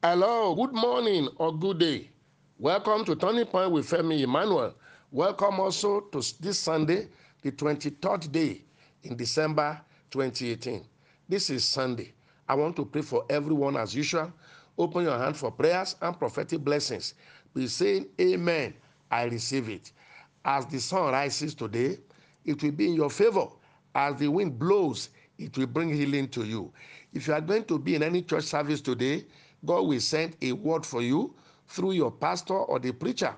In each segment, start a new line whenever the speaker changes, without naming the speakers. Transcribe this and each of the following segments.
Hello, good morning or good day. Welcome to Turning Point with Femi Emmanuel. Welcome also to this Sunday, the 23rd day in December 2018. This is Sunday. I want to pray for everyone as usual. Open your hand for prayers and prophetic blessings. Be saying, Amen. I receive it. As the sun rises today, it will be in your favor. As the wind blows, it will bring healing to you. If you are going to be in any church service today, God will send a word for you through your pastor or the preacher.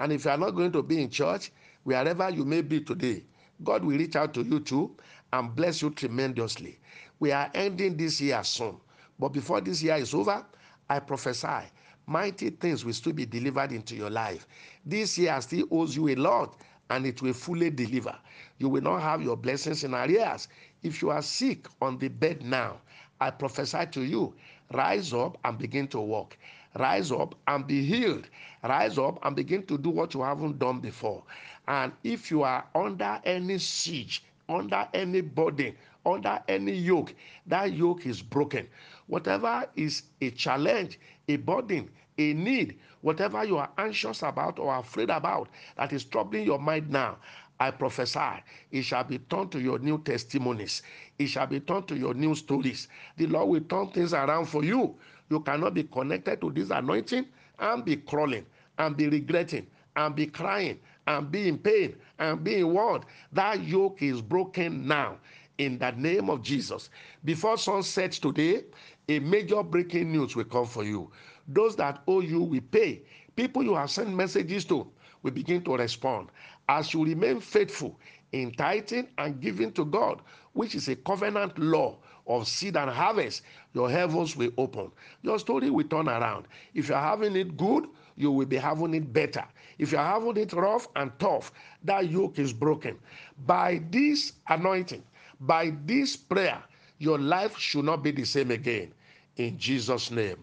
And if you are not going to be in church, wherever you may be today, God will reach out to you too and bless you tremendously. We are ending this year soon. But before this year is over, I prophesy mighty things will still be delivered into your life. This year still owes you a lot and it will fully deliver. You will not have your blessings in arrears. If you are sick on the bed now, I prophesy to you rise up and begin to walk. Rise up and be healed. Rise up and begin to do what you haven't done before. And if you are under any siege, under any burden, under any yoke, that yoke is broken. Whatever is a challenge, a burden, a need, whatever you are anxious about or afraid about that is troubling your mind now, I prophesy, it shall be turned to your new testimonies. It shall be turned to your new stories. The Lord will turn things around for you. You cannot be connected to this anointing and be crawling and be regretting and be crying and be in pain and be in want. That yoke is broken now in the name of Jesus. Before sunset today, a major breaking news will come for you. Those that owe you will pay. People you have sent messages to will begin to respond. As you remain faithful in tithing and giving to God, which is a covenant law of seed and harvest, your heavens will open. Your story will turn around. If you're having it good, you will be having it better. If you're having it rough and tough, that yoke is broken. By this anointing, by this prayer, your life should not be the same again. In Jesus' name.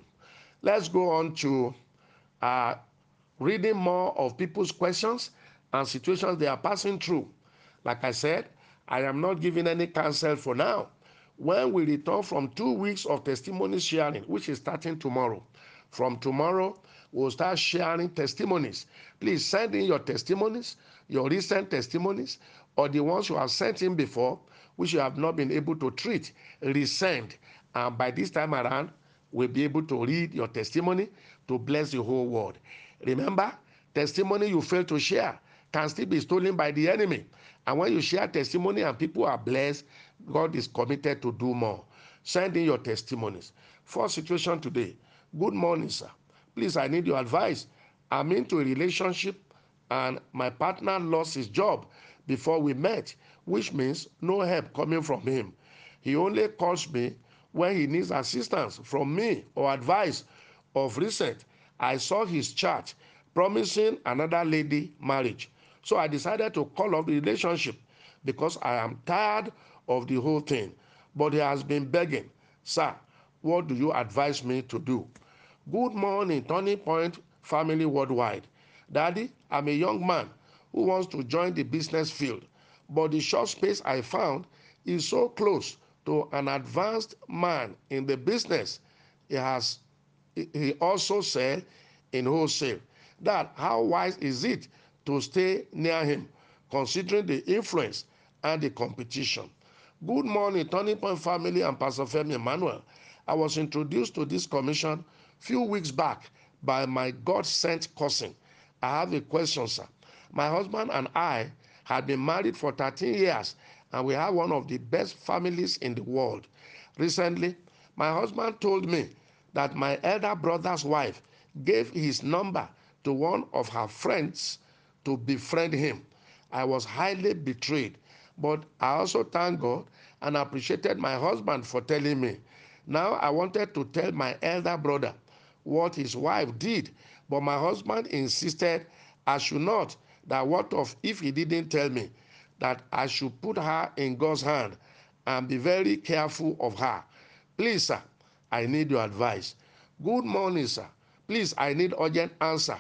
Let's go on to uh, reading more of people's questions and situations they are passing through. Like I said, I am not giving any counsel for now. When we return from two weeks of testimony sharing, which is starting tomorrow, from tomorrow, we'll start sharing testimonies. Please send in your testimonies, your recent testimonies, or the ones you have sent in before, which you have not been able to treat. Resend. And by this time around, we'll be able to read your testimony to bless the whole world. Remember, testimony you fail to share can still be stolen by the enemy. And when you share testimony and people are blessed, God is committed to do more. Send in your testimonies. First situation today. Good morning, sir. Please, I need your advice. I'm into a relationship and my partner lost his job before we met, which means no help coming from him. He only calls me when he needs assistance from me or advice. Of recent, I saw his chat promising another lady marriage. So I decided to call off the relationship because I am tired of the whole thing. But he has been begging, Sir, what do you advise me to do? Good morning, Turning Point Family Worldwide. Daddy, I'm a young man who wants to join the business field, but the short space I found is so close to an advanced man in the business. He has he also said in wholesale that how wise is it to stay near him, considering the influence and the competition. Good morning, Turning Point family and Pastor Femi Emmanuel. I was introduced to this commission few weeks back by my God-sent cousin. I have a question, sir. My husband and I had been married for 13 years, and we have one of the best families in the world. Recently, my husband told me that my elder brother's wife gave his number to one of her friends to befriend him. I was highly betrayed, but I also thank God and appreciated my husband for telling me. Now I wanted to tell my elder brother what his wife did, but my husband insisted I should not. That what of if he didn't tell me that I should put her in God's hand and be very careful of her. Please, sir, I need your advice. Good morning, sir. Please, I need urgent answer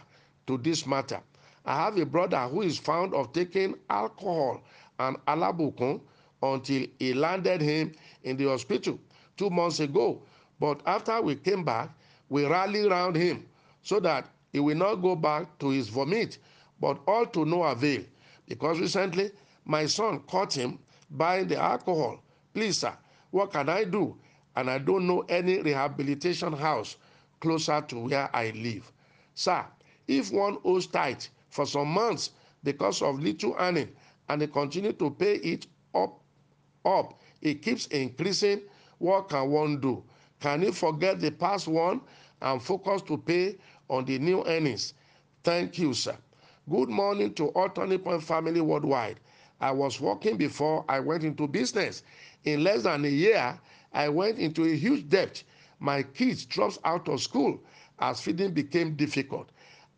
to this matter. I have a brother who is found of taking alcohol and alabukun until he landed him in the hospital two months ago. But after we came back, will rally round him so that he will not go back to his vomit, but all to no avail. Because recently, my son caught him buying the alcohol. Please, sir, what can I do? And I don't know any rehabilitation house closer to where I live. Sir, if one owes tithe for some months because of little earning and they continue to pay it up, up, it keeps increasing, what can one do? Can you forget the past one and focus to pay on the new earnings? Thank you, sir. Good morning to all Turning Point family worldwide. I was working before I went into business. In less than a year, I went into a huge debt. My kids dropped out of school as feeding became difficult.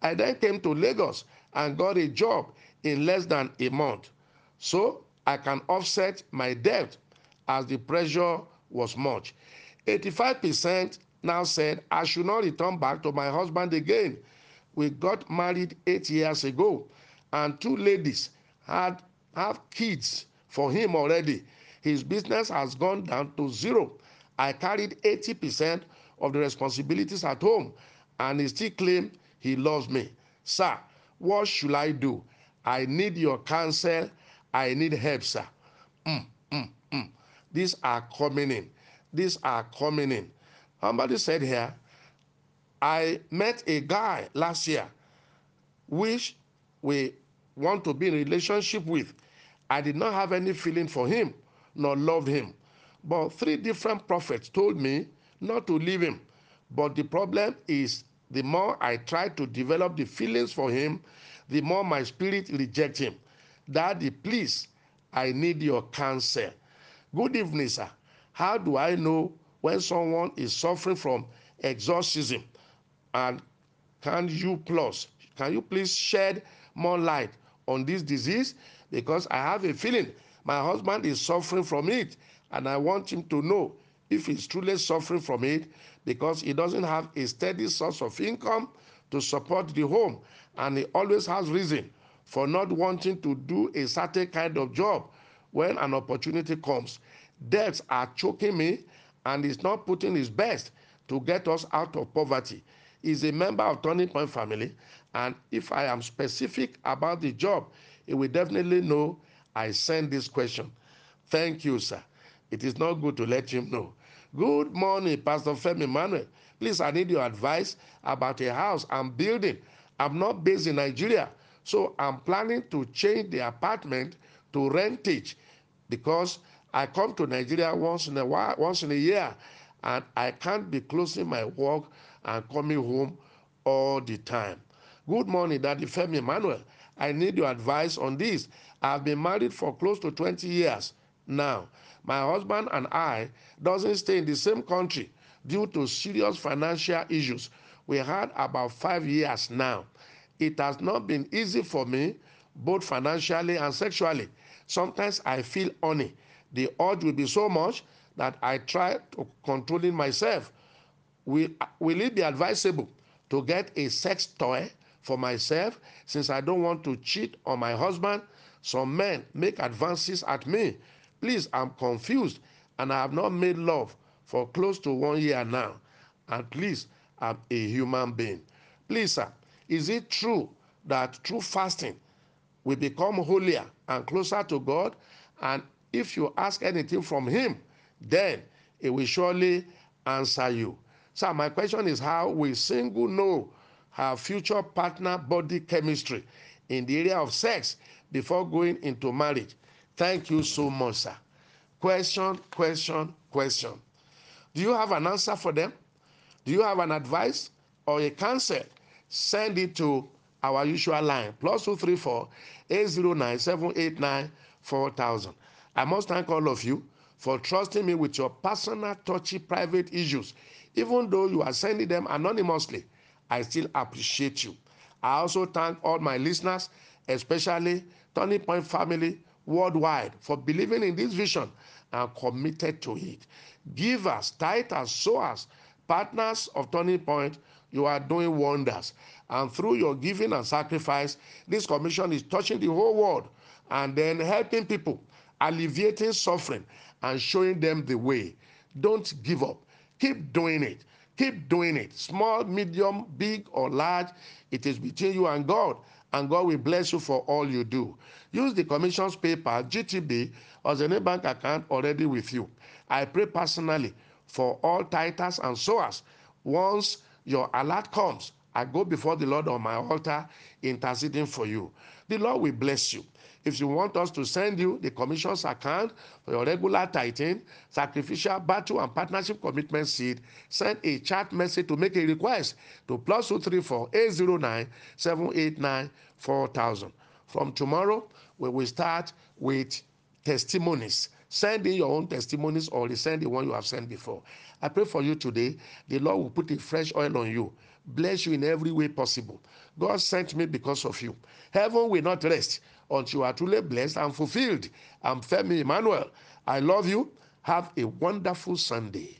I then came to Lagos and got a job in less than a month. So I can offset my debt as the pressure was much. 85% now said I should not return back to my husband again. We got married eight years ago, and two ladies had have kids for him already. His business has gone down to zero. I carried 80% of the responsibilities at home, and he still claimed he loves me. Sir, what should I do? I need your counsel. I need help, sir. Mm, mm, mm. These are coming in. These are coming in. Somebody said here, I met a guy last year, which we want to be in relationship with. I did not have any feeling for him, nor loved him. But three different prophets told me not to leave him. But the problem is, the more I try to develop the feelings for him, the more my spirit rejects him. Daddy, please, I need your counsel. Good evening, sir. How do I know when someone is suffering from exorcism? And can you plus, can you please shed more light on this disease? Because I have a feeling my husband is suffering from it, and I want him to know if he's truly suffering from it because he doesn't have a steady source of income to support the home, and he always has reason for not wanting to do a certain kind of job when an opportunity comes. Debts are choking me, and he's not putting his best to get us out of poverty. He's a member of Turning Point family, and if I am specific about the job, he will definitely know I sent this question. Thank you, sir. It is not good to let him know. Good morning, Pastor Femi Emmanuel. Please, I need your advice about a house I'm building. I'm not based in Nigeria, so I'm planning to change the apartment to rentage because I come to Nigeria once in a while, once in a year, and I can't be closing my work and coming home all the time. Good morning, Daddy Femi Emmanuel. I need your advice on this. I've been married for close to 20 years now. My husband and I doesn't stay in the same country due to serious financial issues. We had about five years now. It has not been easy for me, both financially and sexually. Sometimes I feel honey the urge will be so much that I try to controlling myself. Will, will it be advisable to get a sex toy for myself since I don't want to cheat on my husband? Some men make advances at me. Please, I'm confused and I have not made love for close to one year now. At least I'm a human being. Please, sir, is it true that through fasting we become holier and closer to God? And if you ask anything from him, then he will surely answer you. So, my question is how will single know her future partner body chemistry in the area of sex before going into marriage? Thank you so much, sir. Question, question, question. Do you have an answer for them? Do you have an advice or a counsel? Send it to our usual line plus 234 809 789 4000. I must thank all of you for trusting me with your personal, touchy, private issues. Even though you are sending them anonymously, I still appreciate you. I also thank all my listeners, especially Turning Point family worldwide, for believing in this vision and committed to it. Givers, titers, sowers, partners of Turning Point, you are doing wonders. And through your giving and sacrifice, this commission is touching the whole world and then helping people alleviating suffering and showing them the way. Don't give up. Keep doing it. Keep doing it. Small, medium, big, or large, it is between you and God, and God will bless you for all you do. Use the commission's paper, GTB, or the bank account already with you. I pray personally for all titers and sowers. Once your alert comes, I go before the Lord on my altar interceding for you. The Lord will bless you. If you want us to send you the commission's account for your regular tithing, sacrificial battle, and partnership commitment seed, send a chat message to make a request to plus 234 809 789 4000. From tomorrow, we will start with testimonies. Send in your own testimonies or send the one you have sent before. I pray for you today. The Lord will put a fresh oil on you, bless you in every way possible. God sent me because of you. Heaven will not rest until you are truly blessed and fulfilled. I'm Femi Emmanuel. I love you. Have a wonderful Sunday.